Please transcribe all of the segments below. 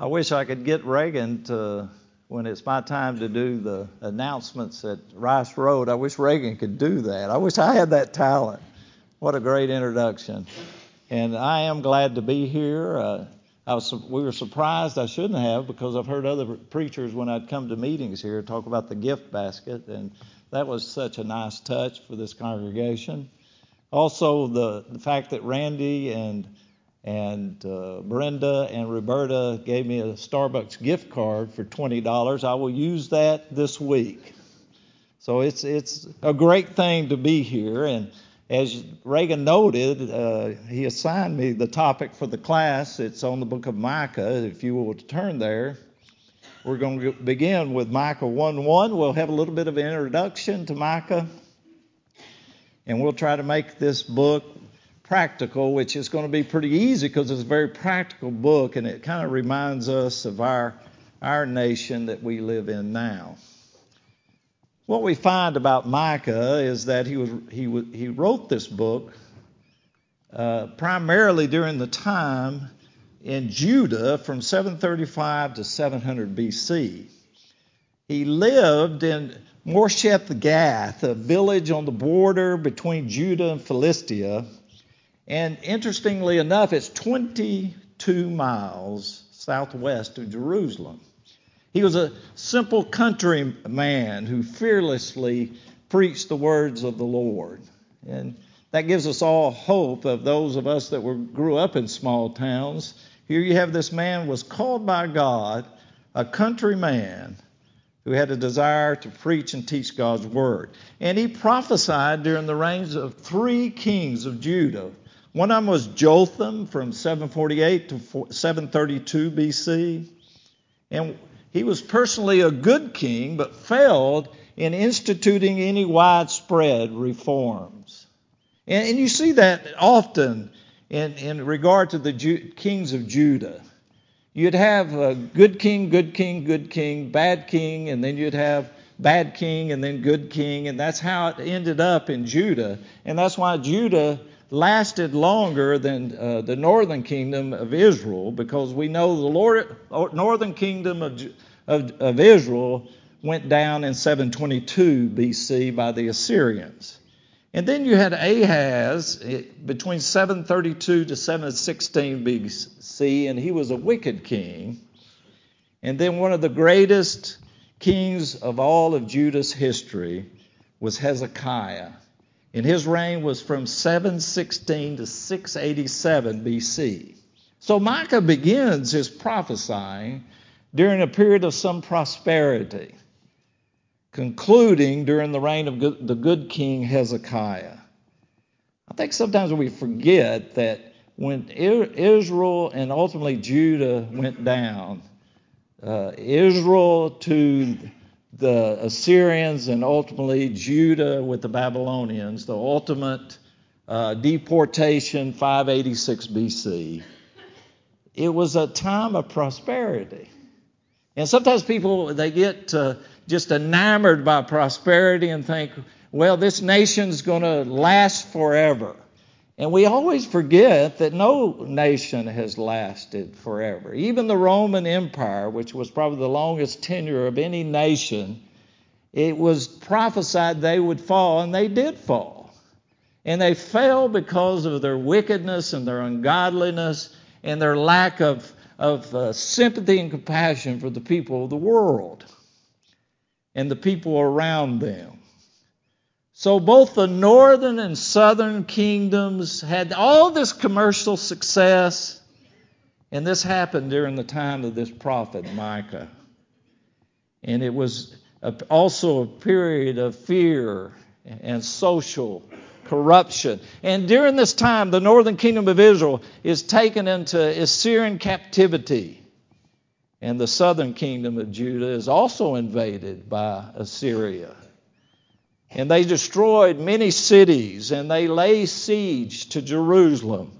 I wish I could get Reagan to, when it's my time to do the announcements at Rice Road, I wish Reagan could do that. I wish I had that talent. What a great introduction. And I am glad to be here. Uh, I was, we were surprised I shouldn't have because I've heard other preachers when I'd come to meetings here talk about the gift basket, and that was such a nice touch for this congregation. Also, the, the fact that Randy and and uh, Brenda and Roberta gave me a Starbucks gift card for $20. I will use that this week. So it's it's a great thing to be here. And as Reagan noted, uh, he assigned me the topic for the class. It's on the book of Micah. If you will turn there, we're going to begin with Micah 1:1. We'll have a little bit of an introduction to Micah, and we'll try to make this book practical, which is going to be pretty easy because it's a very practical book and it kind of reminds us of our, our nation that we live in now. What we find about Micah is that he, was, he, he wrote this book uh, primarily during the time in Judah from 735 to 700 BC. He lived in Moresheth Gath, a village on the border between Judah and Philistia and interestingly enough, it's 22 miles southwest of Jerusalem. He was a simple country man who fearlessly preached the words of the Lord. And that gives us all hope of those of us that were, grew up in small towns. Here you have this man was called by God, a country man who had a desire to preach and teach God's word. And he prophesied during the reigns of three kings of Judah one of them was Jotham from 748 to 732 BC. And he was personally a good king, but failed in instituting any widespread reforms. And, and you see that often in, in regard to the Ju- kings of Judah. You'd have a good king, good king, good king, bad king, and then you'd have bad king and then good king, and that's how it ended up in Judah. And that's why Judah lasted longer than uh, the northern kingdom of Israel because we know the Lord, northern kingdom of, of, of Israel went down in 722 BC by the Assyrians. And then you had Ahaz between 732 to 716 BC, and he was a wicked king. And then one of the greatest kings of all of Judah's history was Hezekiah and his reign was from 716 to 687 BC. So Micah begins his prophesying during a period of some prosperity, concluding during the reign of the good king Hezekiah. I think sometimes we forget that when Israel and ultimately Judah went down, uh, Israel to the Assyrians and ultimately Judah with the Babylonians, the ultimate uh, deportation, 586 BC. It was a time of prosperity. And sometimes people, they get uh, just enamored by prosperity and think, well, this nation's going to last forever. And we always forget that no nation has lasted forever. Even the Roman Empire, which was probably the longest tenure of any nation, it was prophesied they would fall, and they did fall. And they fell because of their wickedness and their ungodliness and their lack of, of uh, sympathy and compassion for the people of the world and the people around them. So both the northern and southern kingdoms had all this commercial success, and this happened during the time of this prophet Micah. And it was also a period of fear and social corruption. And during this time, the northern kingdom of Israel is taken into Assyrian captivity. And the southern kingdom of Judah is also invaded by Assyria. And they destroyed many cities and they lay siege to Jerusalem.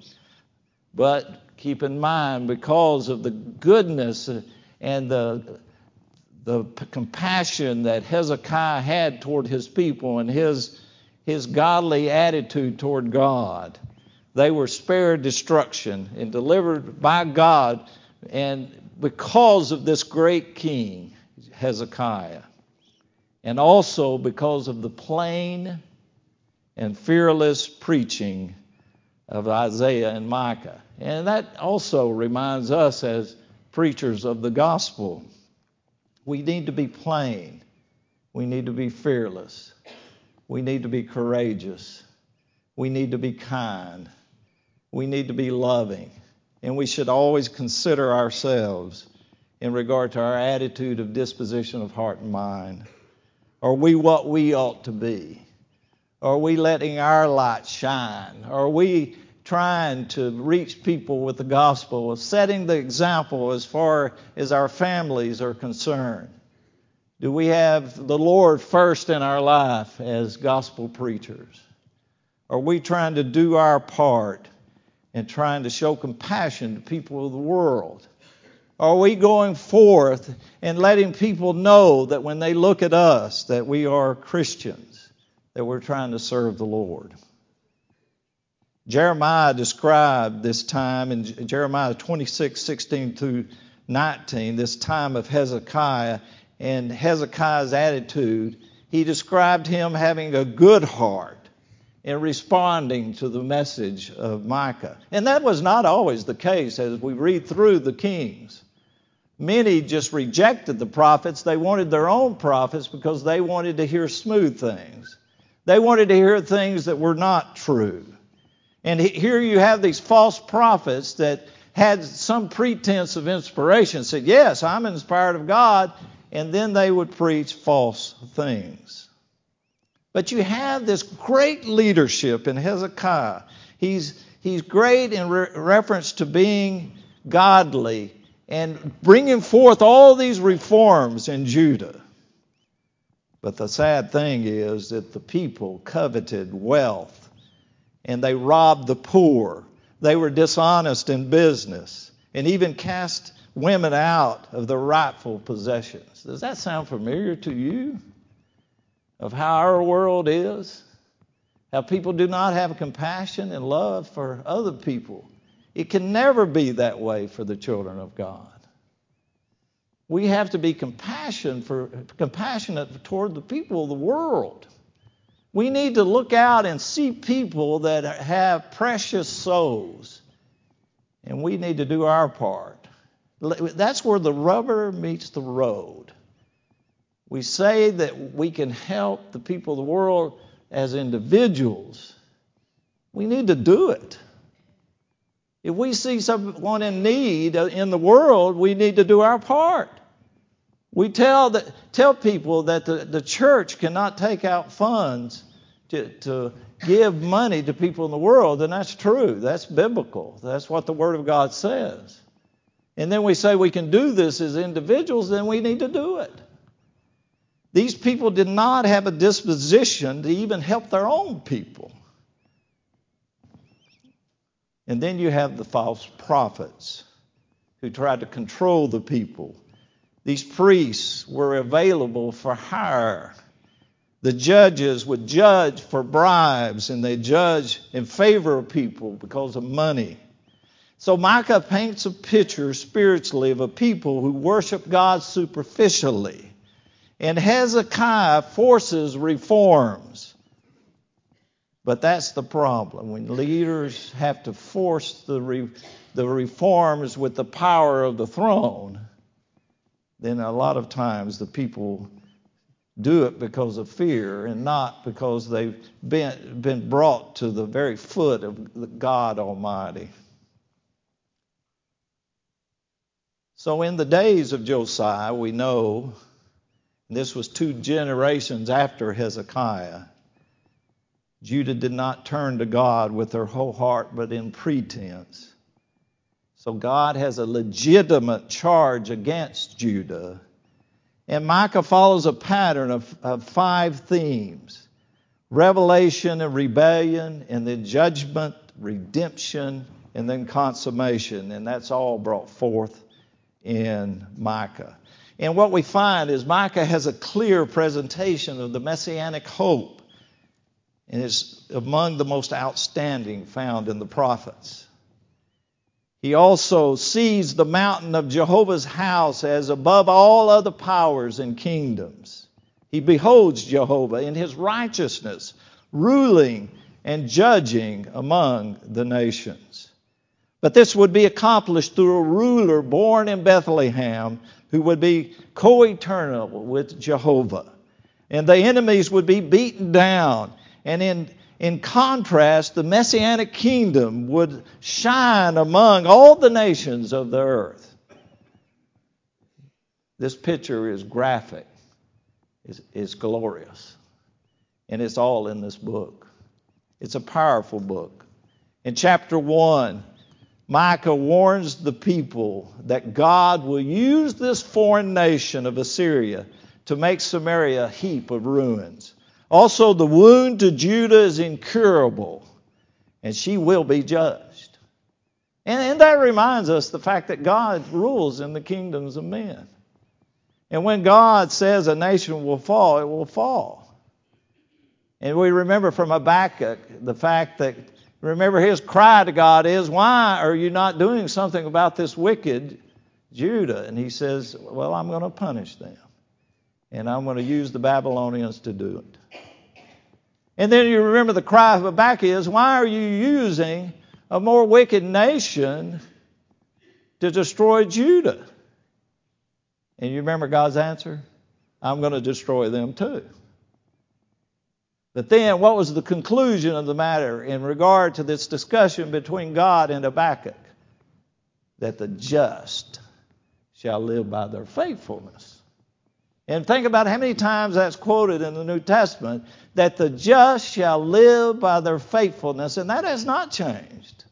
But keep in mind, because of the goodness and the, the compassion that Hezekiah had toward his people and his, his godly attitude toward God, they were spared destruction and delivered by God and because of this great king, Hezekiah, and also because of the plain and fearless preaching of Isaiah and Micah. And that also reminds us as preachers of the gospel. We need to be plain. We need to be fearless. We need to be courageous. We need to be kind. We need to be loving. And we should always consider ourselves in regard to our attitude of disposition of heart and mind. Are we what we ought to be? Are we letting our light shine? Are we trying to reach people with the gospel, setting the example as far as our families are concerned? Do we have the Lord first in our life as gospel preachers? Are we trying to do our part and trying to show compassion to people of the world? Are we going forth and letting people know that when they look at us that we are Christians, that we're trying to serve the Lord? Jeremiah described this time in Jeremiah 26, 16 through 19, this time of Hezekiah and Hezekiah's attitude. He described him having a good heart in responding to the message of Micah. And that was not always the case as we read through the kings. Many just rejected the prophets. They wanted their own prophets because they wanted to hear smooth things. They wanted to hear things that were not true. And here you have these false prophets that had some pretense of inspiration, said, Yes, I'm inspired of God, and then they would preach false things. But you have this great leadership in Hezekiah. He's, he's great in re- reference to being godly and bringing forth all these reforms in Judah. But the sad thing is that the people coveted wealth and they robbed the poor. They were dishonest in business and even cast women out of their rightful possessions. Does that sound familiar to you? Of how our world is? How people do not have compassion and love for other people. It can never be that way for the children of God. We have to be for, compassionate toward the people of the world. We need to look out and see people that have precious souls, and we need to do our part. That's where the rubber meets the road. We say that we can help the people of the world as individuals. We need to do it. If we see someone in need in the world, we need to do our part. We tell, that, tell people that the, the church cannot take out funds to, to give money to people in the world, and that's true. That's biblical. That's what the Word of God says. And then we say we can do this as individuals, then we need to do it. These people did not have a disposition to even help their own people. And then you have the false prophets who tried to control the people. These priests were available for hire. The judges would judge for bribes and they judge in favor of people because of money. So Micah paints a picture spiritually of a people who worship God superficially. And Hezekiah forces reforms. But that's the problem. When leaders have to force the, re- the reforms with the power of the throne, then a lot of times the people do it because of fear and not because they've been, been brought to the very foot of God Almighty. So, in the days of Josiah, we know this was two generations after Hezekiah. Judah did not turn to God with their whole heart, but in pretense. So, God has a legitimate charge against Judah. And Micah follows a pattern of, of five themes revelation and rebellion, and then judgment, redemption, and then consummation. And that's all brought forth in Micah. And what we find is Micah has a clear presentation of the messianic hope, and is among the most outstanding found in the prophets. He also sees the mountain of Jehovah's house as above all other powers and kingdoms. He beholds Jehovah in his righteousness, ruling and judging among the nations. But this would be accomplished through a ruler born in Bethlehem who would be co eternal with Jehovah. And the enemies would be beaten down. And in, in contrast, the messianic kingdom would shine among all the nations of the earth. This picture is graphic, it's, it's glorious, and it's all in this book. It's a powerful book. In chapter 1, Micah warns the people that God will use this foreign nation of Assyria to make Samaria a heap of ruins. Also, the wound to Judah is incurable, and she will be judged. And, and that reminds us the fact that God rules in the kingdoms of men. And when God says a nation will fall, it will fall. And we remember from Habakkuk the fact that Remember, his cry to God is, Why are you not doing something about this wicked Judah? And he says, Well, I'm going to punish them. And I'm going to use the Babylonians to do it. And then you remember the cry of Habakkuk is, Why are you using a more wicked nation to destroy Judah? And you remember God's answer? I'm going to destroy them too. But then, what was the conclusion of the matter in regard to this discussion between God and Habakkuk? That the just shall live by their faithfulness. And think about how many times that's quoted in the New Testament that the just shall live by their faithfulness, and that has not changed.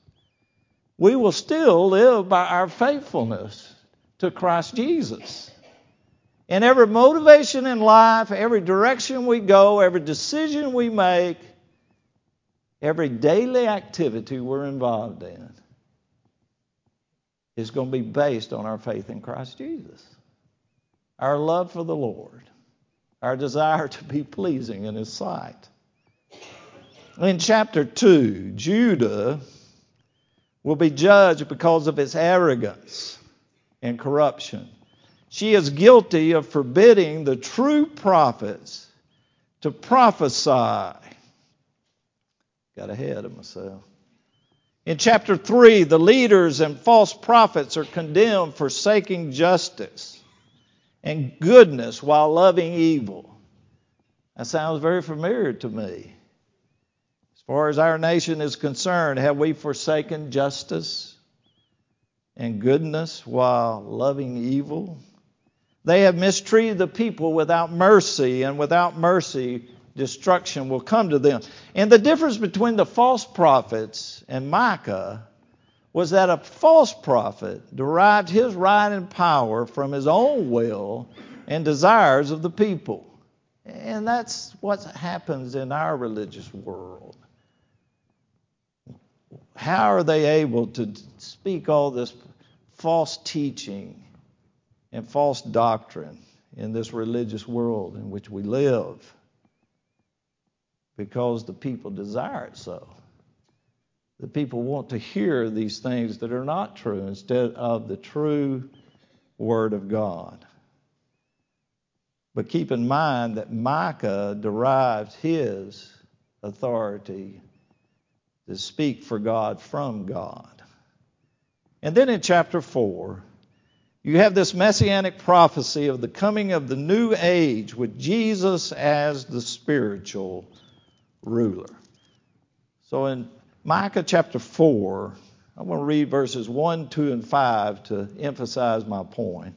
We will still live by our faithfulness to Christ Jesus. And every motivation in life, every direction we go, every decision we make, every daily activity we're involved in is going to be based on our faith in Christ Jesus. Our love for the Lord, our desire to be pleasing in His sight. In chapter 2, Judah will be judged because of its arrogance and corruption. She is guilty of forbidding the true prophets to prophesy. Got ahead of myself. In chapter 3, the leaders and false prophets are condemned for forsaking justice and goodness while loving evil. That sounds very familiar to me. As far as our nation is concerned, have we forsaken justice and goodness while loving evil? They have mistreated the people without mercy, and without mercy, destruction will come to them. And the difference between the false prophets and Micah was that a false prophet derived his right and power from his own will and desires of the people. And that's what happens in our religious world. How are they able to speak all this false teaching and false doctrine in this religious world in which we live because the people desire it so. The people want to hear these things that are not true instead of the true Word of God. But keep in mind that Micah derived his authority to speak for God from God. And then in chapter 4, you have this messianic prophecy of the coming of the new age with Jesus as the spiritual ruler. So in Micah chapter 4, I'm going to read verses 1, 2, and 5 to emphasize my point.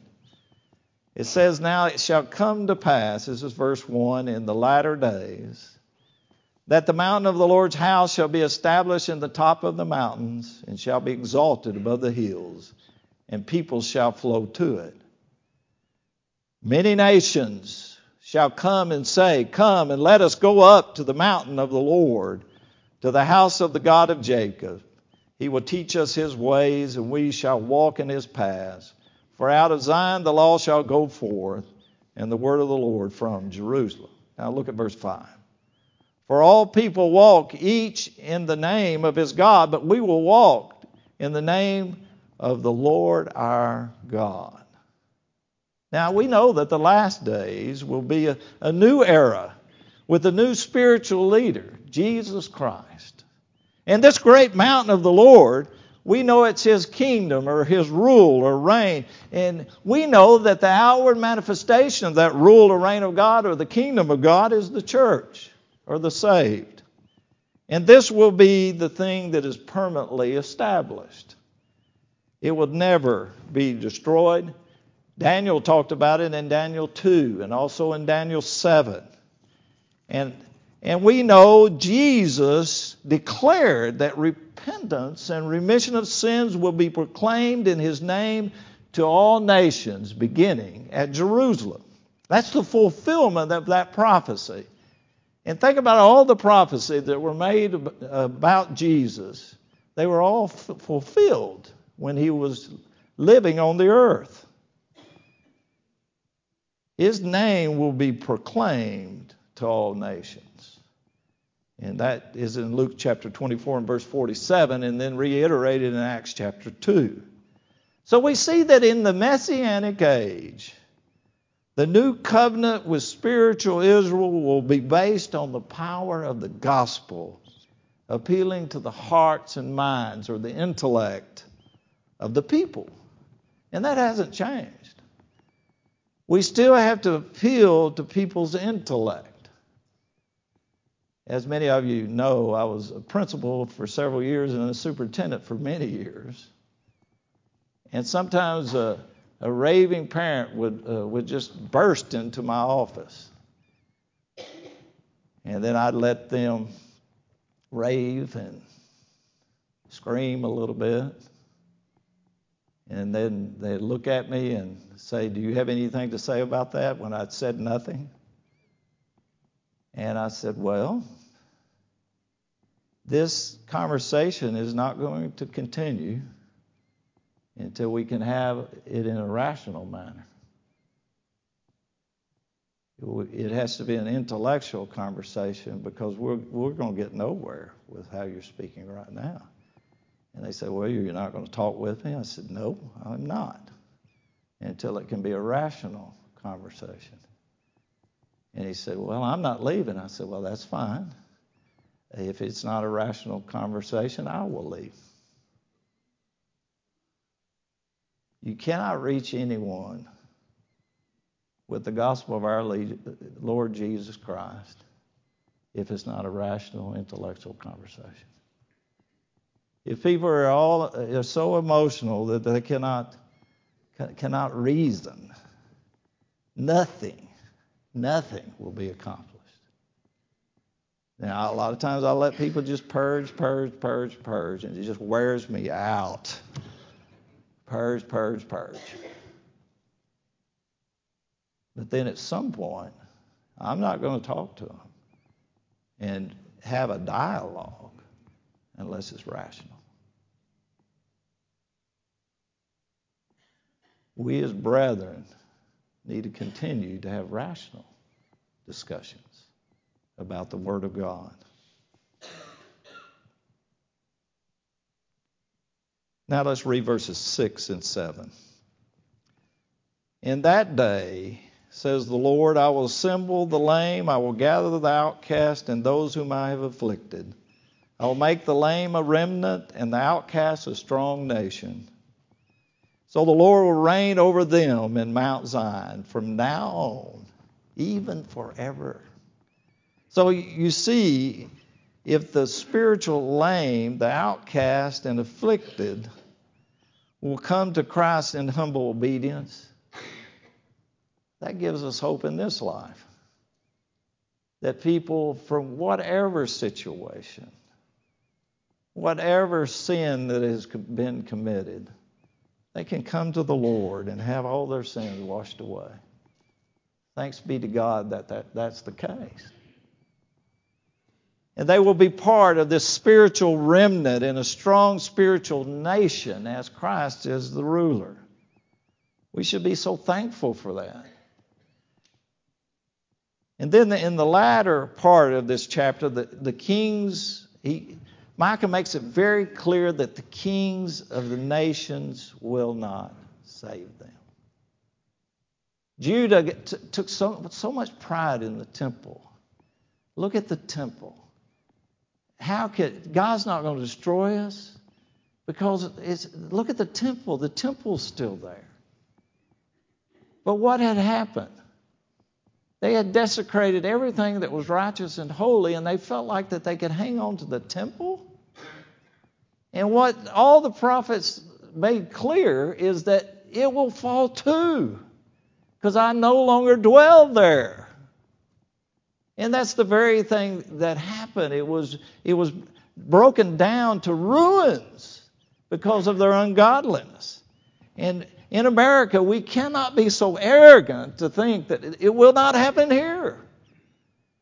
It says, Now it shall come to pass, this is verse 1, in the latter days, that the mountain of the Lord's house shall be established in the top of the mountains and shall be exalted above the hills and peoples shall flow to it. Many nations shall come and say, Come and let us go up to the mountain of the Lord, to the house of the God of Jacob. He will teach us his ways, and we shall walk in his paths. For out of Zion the law shall go forth, and the word of the Lord from Jerusalem. Now look at verse 5. For all people walk each in the name of his God, but we will walk in the name of the Lord our God. Now, we know that the last days will be a, a new era with a new spiritual leader, Jesus Christ. And this great mountain of the Lord, we know it's His kingdom or His rule or reign. And we know that the outward manifestation of that rule or reign of God or the kingdom of God is the church or the saved. And this will be the thing that is permanently established. It will never be destroyed. Daniel talked about it in Daniel 2 and also in Daniel 7. And, and we know Jesus declared that repentance and remission of sins will be proclaimed in his name to all nations, beginning at Jerusalem. That's the fulfillment of that prophecy. And think about all the prophecies that were made about Jesus. They were all f- fulfilled when he was living on the earth. His name will be proclaimed to all nations. And that is in Luke chapter 24 and verse 47, and then reiterated in Acts chapter 2. So we see that in the Messianic age, the new covenant with spiritual Israel will be based on the power of the gospel, appealing to the hearts and minds or the intellect of the people. And that hasn't changed we still have to appeal to people's intellect. As many of you know, I was a principal for several years and a superintendent for many years. And sometimes a, a raving parent would, uh, would just burst into my office. And then I'd let them rave and scream a little bit. And then they'd look at me and say, Do you have anything to say about that? when I'd said nothing. And I said, Well, this conversation is not going to continue until we can have it in a rational manner. It has to be an intellectual conversation because we're, we're going to get nowhere with how you're speaking right now. And they said, Well, you're not going to talk with me? I said, No, I'm not. Until it can be a rational conversation. And he said, Well, I'm not leaving. I said, Well, that's fine. If it's not a rational conversation, I will leave. You cannot reach anyone with the gospel of our Lord Jesus Christ if it's not a rational, intellectual conversation. If people are all are so emotional that they cannot cannot reason, nothing, nothing will be accomplished. Now, a lot of times I let people just purge, purge, purge, purge, and it just wears me out. Purge, purge, purge. But then at some point, I'm not going to talk to them and have a dialogue unless it's rational. We as brethren need to continue to have rational discussions about the Word of God. Now let's read verses 6 and 7. In that day, says the Lord, I will assemble the lame, I will gather the outcast and those whom I have afflicted. I will make the lame a remnant and the outcast a strong nation. So the Lord will reign over them in Mount Zion from now on, even forever. So you see, if the spiritual lame, the outcast, and afflicted will come to Christ in humble obedience, that gives us hope in this life. That people from whatever situation, whatever sin that has been committed, they can come to the Lord and have all their sins washed away. Thanks be to God that, that that's the case. And they will be part of this spiritual remnant in a strong spiritual nation as Christ is the ruler. We should be so thankful for that. And then in the latter part of this chapter, the, the kings, he, Micah makes it very clear that the kings of the nations will not save them. Judah t- took so, so much pride in the temple. Look at the temple. How could God's not going to destroy us? Because it's look at the temple. The temple's still there. But what had happened? They had desecrated everything that was righteous and holy, and they felt like that they could hang on to the temple. And what all the prophets made clear is that it will fall too, because I no longer dwell there. And that's the very thing that happened. It was, it was broken down to ruins because of their ungodliness. And in America, we cannot be so arrogant to think that it will not happen here.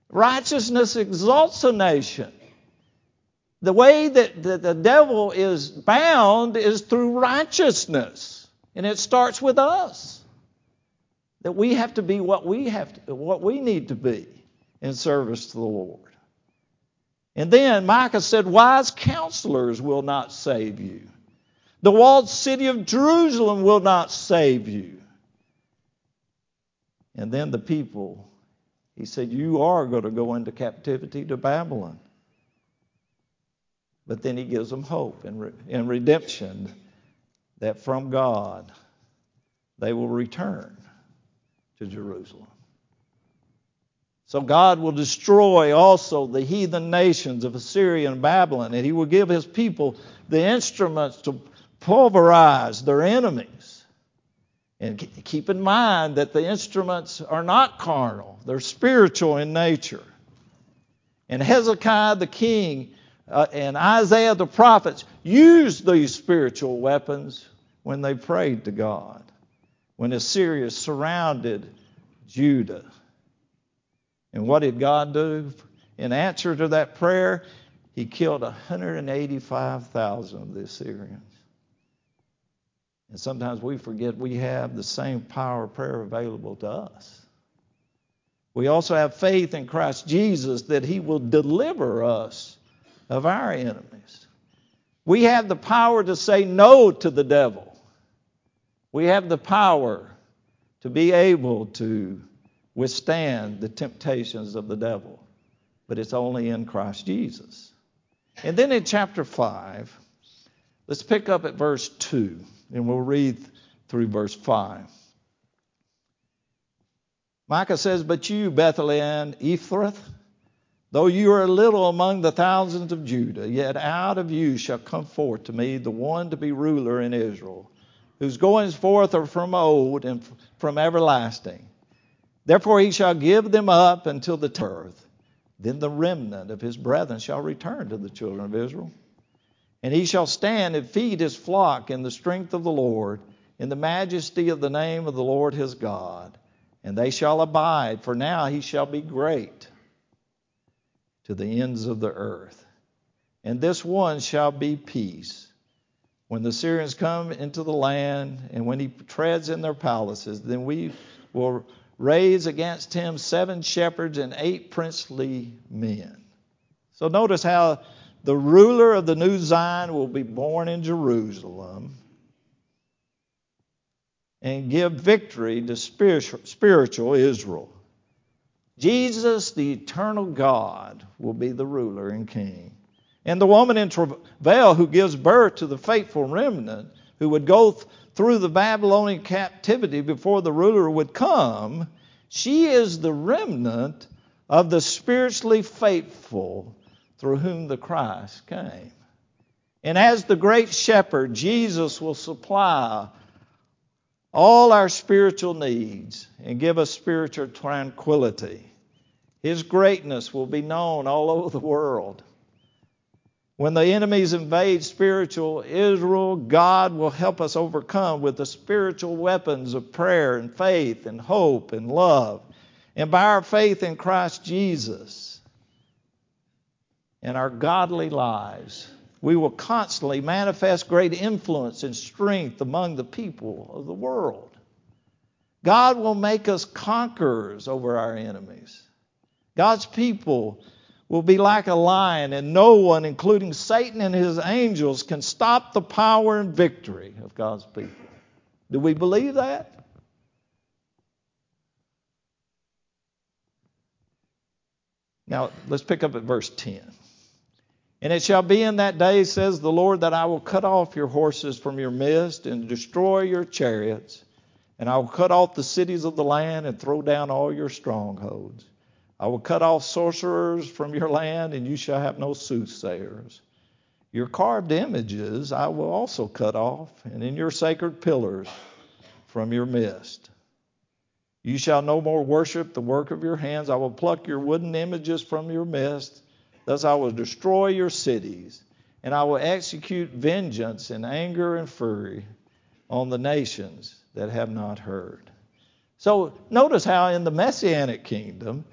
Righteousness exalts a nation. The way that the devil is bound is through righteousness. And it starts with us. That we have to be what we have to, what we need to be in service to the Lord. And then Micah said, Wise counselors will not save you. The walled city of Jerusalem will not save you. And then the people, he said, You are going to go into captivity to Babylon. But then he gives them hope and, re- and redemption that from God they will return to Jerusalem. So God will destroy also the heathen nations of Assyria and Babylon, and he will give his people the instruments to pulverize their enemies. And keep in mind that the instruments are not carnal, they're spiritual in nature. And Hezekiah the king uh, and Isaiah the prophets used these spiritual weapons when they prayed to God, when Assyria surrounded Judah. And what did God do? In answer to that prayer, he killed 185,000 of the Assyrians. And sometimes we forget we have the same power of prayer available to us. We also have faith in Christ Jesus that He will deliver us of our enemies. We have the power to say no to the devil. We have the power to be able to withstand the temptations of the devil, but it's only in Christ Jesus. And then in chapter 5, let's pick up at verse 2 and we'll read through verse 5. Micah says, But you, Bethlehem Ephrath, though you are little among the thousands of Judah, yet out of you shall come forth to me the one to be ruler in Israel, whose goings forth are from old and from everlasting. Therefore he shall give them up until the earth. Then the remnant of his brethren shall return to the children of Israel. And he shall stand and feed his flock in the strength of the Lord, in the majesty of the name of the Lord his God. And they shall abide, for now he shall be great to the ends of the earth. And this one shall be peace. When the Syrians come into the land, and when he treads in their palaces, then we will raise against him seven shepherds and eight princely men. So notice how the ruler of the new Zion will be born in Jerusalem and give victory to spiritual Israel. Jesus, the eternal God, will be the ruler and king. And the woman in travail who gives birth to the faithful remnant who would go through the Babylonian captivity before the ruler would come, she is the remnant of the spiritually faithful through whom the Christ came. And as the great shepherd, Jesus will supply all our spiritual needs and give us spiritual tranquility. His greatness will be known all over the world. When the enemies invade spiritual Israel, God will help us overcome with the spiritual weapons of prayer and faith and hope and love. And by our faith in Christ Jesus, and our godly lives, we will constantly manifest great influence and strength among the people of the world. God will make us conquerors over our enemies. God's people will be like a lion, and no one, including Satan and his angels, can stop the power and victory of God's people. Do we believe that? Now, let's pick up at verse 10. And it shall be in that day, says the Lord, that I will cut off your horses from your midst and destroy your chariots, and I will cut off the cities of the land and throw down all your strongholds. I will cut off sorcerers from your land, and you shall have no soothsayers. Your carved images I will also cut off, and in your sacred pillars from your midst. You shall no more worship the work of your hands. I will pluck your wooden images from your midst. Thus I will destroy your cities, and I will execute vengeance in anger and fury on the nations that have not heard. So notice how in the Messianic kingdom,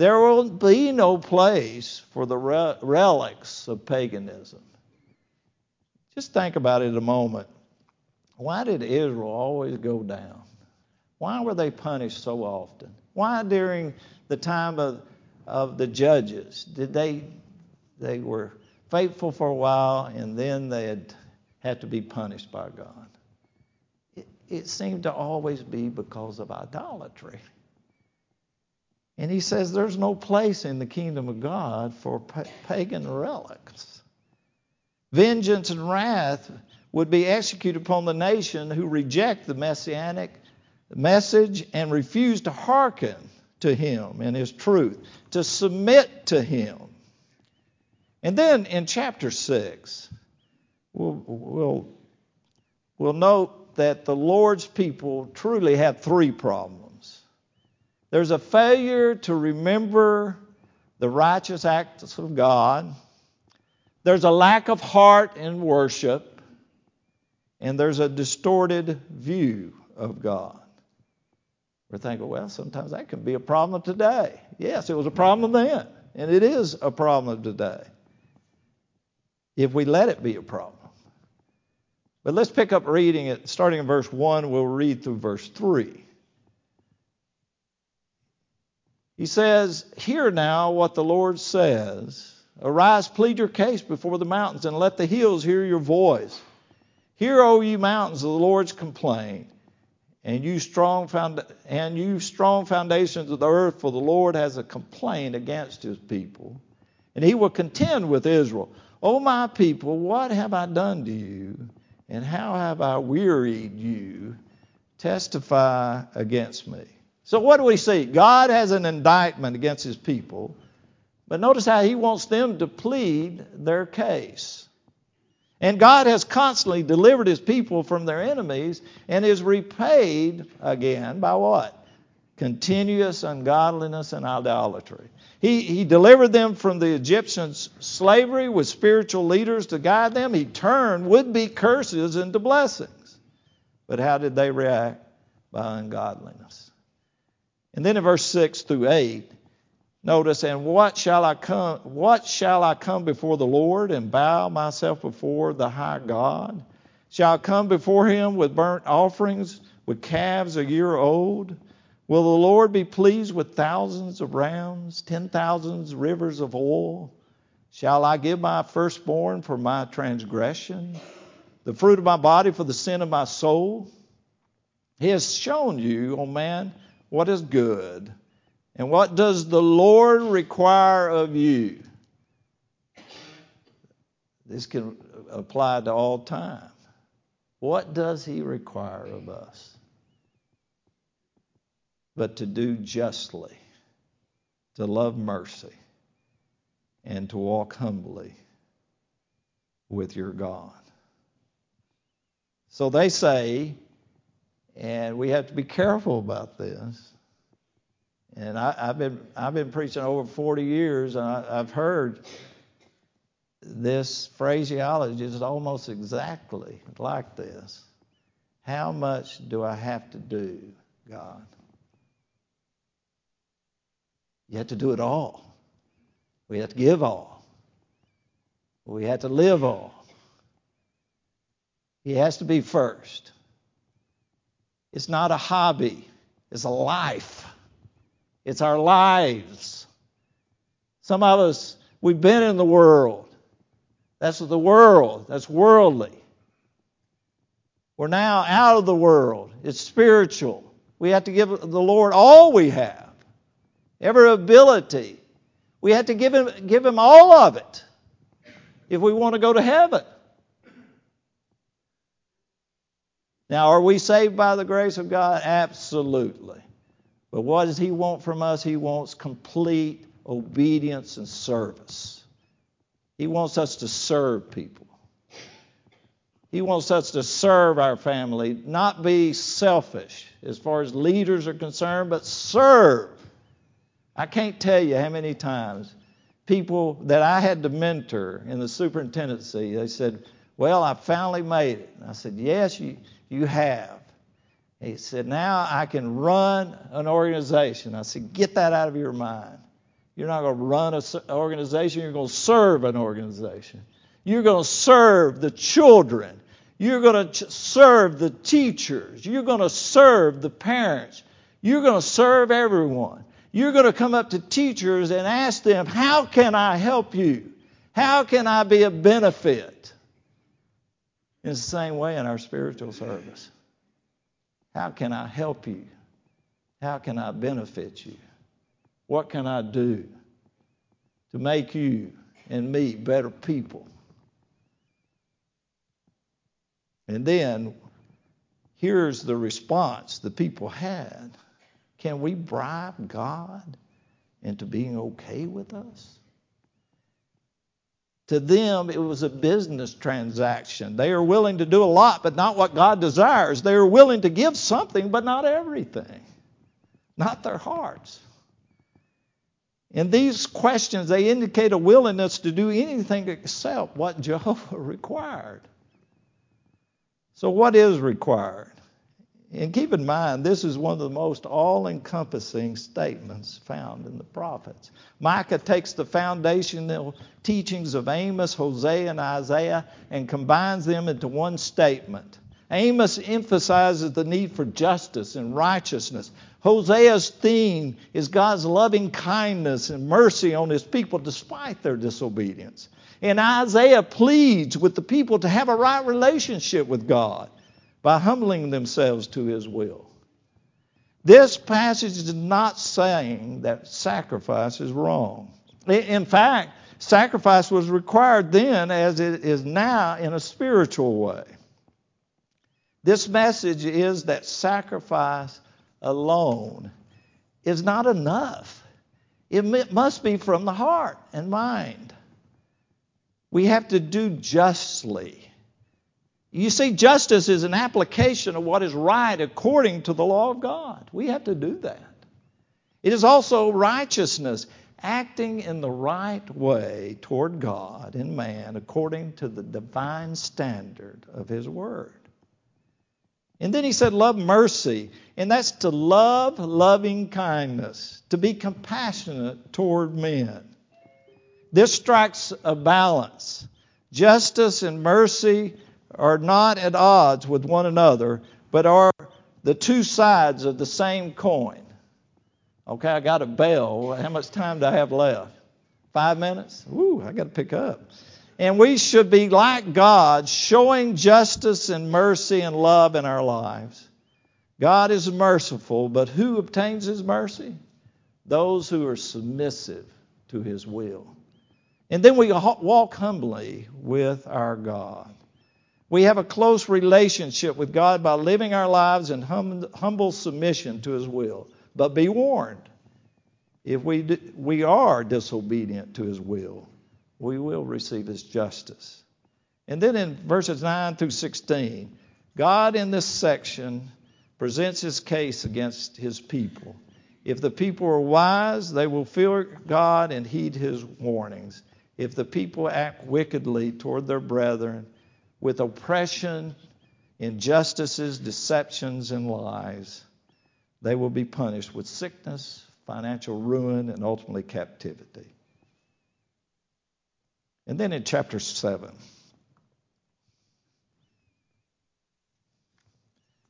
there will be no place for the relics of paganism. Just think about it a moment. Why did Israel always go down? Why were they punished so often? Why during the time of, of the judges did they they were faithful for a while and then they had had to be punished by God? It, it seemed to always be because of idolatry. And he says there's no place in the kingdom of God for pagan relics. Vengeance and wrath would be executed upon the nation who reject the messianic message and refuse to hearken to him and his truth, to submit to him. And then in chapter 6, we'll, we'll, we'll note that the Lord's people truly have three problems. There's a failure to remember the righteous acts of God. There's a lack of heart in worship. And there's a distorted view of God. We're thinking, well, sometimes that can be a problem today. Yes, it was a problem then, and it is a problem today if we let it be a problem. But let's pick up reading it, starting in verse 1, we'll read through verse 3. He says, Hear now what the Lord says. Arise, plead your case before the mountains, and let the hills hear your voice. Hear, O ye mountains, of the Lord's complaint, and you strong found, and you strong foundations of the earth, for the Lord has a complaint against his people, and he will contend with Israel. O my people, what have I done to you, and how have I wearied you? Testify against me. So, what do we see? God has an indictment against his people, but notice how he wants them to plead their case. And God has constantly delivered his people from their enemies and is repaid again by what? Continuous ungodliness and idolatry. He, he delivered them from the Egyptians' slavery with spiritual leaders to guide them. He turned would be curses into blessings. But how did they react? By ungodliness. And then in verse 6 through 8, notice, and what shall I come what shall I come before the Lord and bow myself before the high God? Shall I come before him with burnt offerings, with calves a year old? Will the Lord be pleased with thousands of rams, ten thousands rivers of oil? Shall I give my firstborn for my transgression, the fruit of my body for the sin of my soul? He has shown you, O man, what is good, and what does the Lord require of you? This can apply to all time. What does He require of us? But to do justly, to love mercy, and to walk humbly with your God. So they say, and we have to be careful about this. And I, have been I've been preaching over 40 years, and I, I've heard this phraseology is almost exactly like this. How much do I have to do, God? You have to do it all. We have to give all. We have to live all. He has to be first. It's not a hobby, it's a life. It's our lives. Some of us, we've been in the world. That's the world. That's worldly. We're now out of the world. It's spiritual. We have to give the Lord all we have, every ability. We have to give him, give him all of it if we want to go to heaven. Now, are we saved by the grace of God? Absolutely. But what does He want from us? He wants complete obedience and service. He wants us to serve people. He wants us to serve our family, not be selfish as far as leaders are concerned, but serve. I can't tell you how many times people that I had to mentor in the superintendency, they said, Well, I finally made it. I said, Yes, you, you have. He said, Now I can run an organization. I said, Get that out of your mind. You're not going to run an organization, you're going to serve an organization. You're going to serve the children. You're going to serve the teachers. You're going to serve the parents. You're going to serve everyone. You're going to come up to teachers and ask them, How can I help you? How can I be a benefit? In the same way in our spiritual service. How can I help you? How can I benefit you? What can I do to make you and me better people? And then here's the response the people had Can we bribe God into being okay with us? To them, it was a business transaction. They are willing to do a lot, but not what God desires. They are willing to give something, but not everything, not their hearts. In these questions, they indicate a willingness to do anything except what Jehovah required. So, what is required? And keep in mind, this is one of the most all encompassing statements found in the prophets. Micah takes the foundational teachings of Amos, Hosea, and Isaiah and combines them into one statement. Amos emphasizes the need for justice and righteousness. Hosea's theme is God's loving kindness and mercy on his people despite their disobedience. And Isaiah pleads with the people to have a right relationship with God by humbling themselves to his will. This passage is not saying that sacrifice is wrong. In fact, sacrifice was required then as it is now in a spiritual way. This message is that sacrifice alone is not enough. It must be from the heart and mind. We have to do justly you see, justice is an application of what is right according to the law of God. We have to do that. It is also righteousness, acting in the right way toward God and man according to the divine standard of His Word. And then he said, Love mercy. And that's to love loving kindness, to be compassionate toward men. This strikes a balance. Justice and mercy are not at odds with one another, but are the two sides of the same coin. Okay, I got a bell. How much time do I have left? Five minutes? Ooh, I got to pick up. And we should be like God, showing justice and mercy and love in our lives. God is merciful, but who obtains his mercy? Those who are submissive to his will. And then we walk humbly with our God. We have a close relationship with God by living our lives in hum, humble submission to His will. But be warned if we, we are disobedient to His will, we will receive His justice. And then in verses 9 through 16, God in this section presents His case against His people. If the people are wise, they will fear God and heed His warnings. If the people act wickedly toward their brethren, with oppression, injustices, deceptions, and lies, they will be punished with sickness, financial ruin, and ultimately captivity. And then in chapter 7,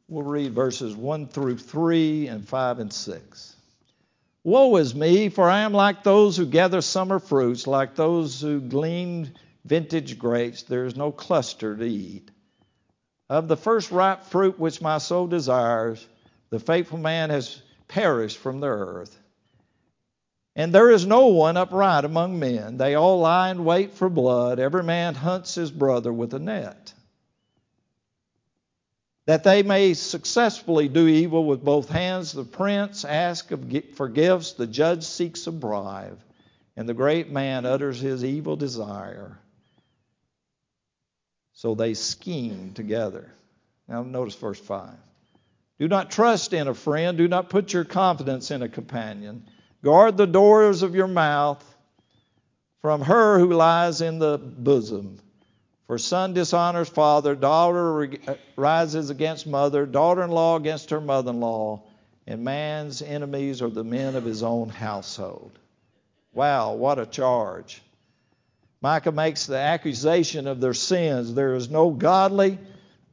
we'll read verses 1 through 3 and 5 and 6. Woe is me, for I am like those who gather summer fruits, like those who glean vintage grapes. There is no cluster to eat. Of the first ripe fruit which my soul desires, the faithful man has perished from the earth. And there is no one upright among men. They all lie in wait for blood. Every man hunts his brother with a net that they may successfully do evil with both hands. The prince asks for gifts, the judge seeks a bribe, and the great man utters his evil desire. So they scheme together. Now, notice verse 5. Do not trust in a friend, do not put your confidence in a companion. Guard the doors of your mouth from her who lies in the bosom for son dishonors father, daughter rises against mother, daughter in law against her mother in law, and man's enemies are the men of his own household. Wow, what a charge. Micah makes the accusation of their sins. There is no godly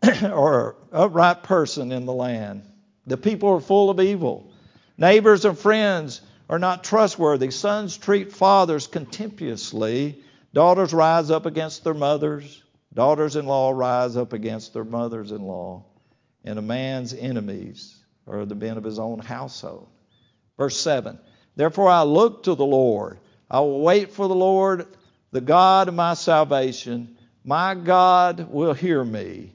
or upright person in the land. The people are full of evil. Neighbors and friends are not trustworthy. Sons treat fathers contemptuously. Daughters rise up against their mothers. Daughters in law rise up against their mothers in law, and a man's enemies are the men of his own household. Verse 7 Therefore I look to the Lord. I will wait for the Lord, the God of my salvation. My God will hear me.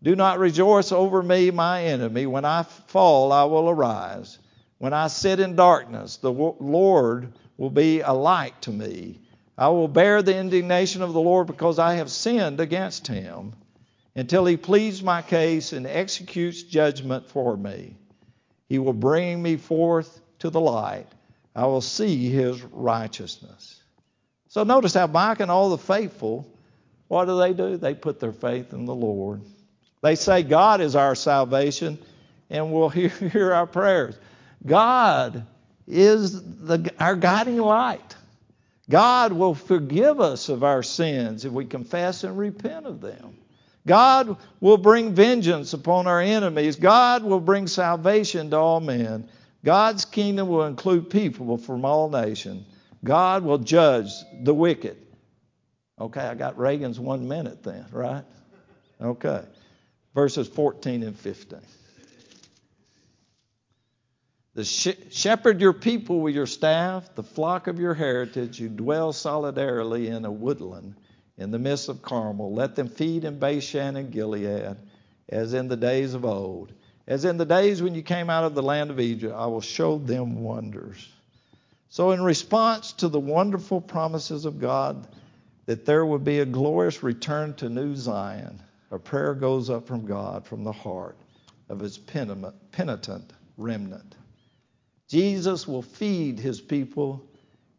Do not rejoice over me, my enemy. When I fall, I will arise. When I sit in darkness, the Lord will be a light to me. I will bear the indignation of the Lord because I have sinned against him until he pleads my case and executes judgment for me. He will bring me forth to the light. I will see his righteousness. So notice how Micah and all the faithful, what do they do? They put their faith in the Lord. They say God is our salvation and will hear, hear our prayers. God is the, our guiding light. God will forgive us of our sins if we confess and repent of them. God will bring vengeance upon our enemies. God will bring salvation to all men. God's kingdom will include people from all nations. God will judge the wicked. Okay, I got Reagan's one minute then, right? Okay. Verses 14 and 15. The shepherd your people with your staff, the flock of your heritage, you dwell solidarily in a woodland in the midst of Carmel. Let them feed in Bashan and Gilead, as in the days of old. As in the days when you came out of the land of Egypt, I will show them wonders. So, in response to the wonderful promises of God that there would be a glorious return to New Zion, a prayer goes up from God from the heart of his penitent remnant. Jesus will feed his people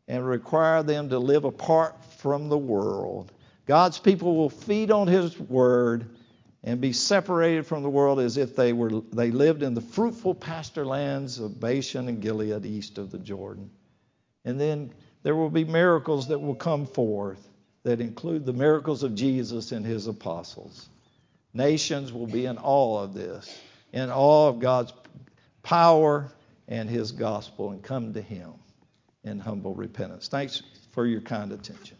and require them to live apart from the world. God's people will feed on his word and be separated from the world as if they were they lived in the fruitful pasture lands of Bashan and Gilead east of the Jordan. And then there will be miracles that will come forth that include the miracles of Jesus and his apostles. Nations will be in awe of this, in awe of God's power and his gospel and come to him in humble repentance. Thanks for your kind attention.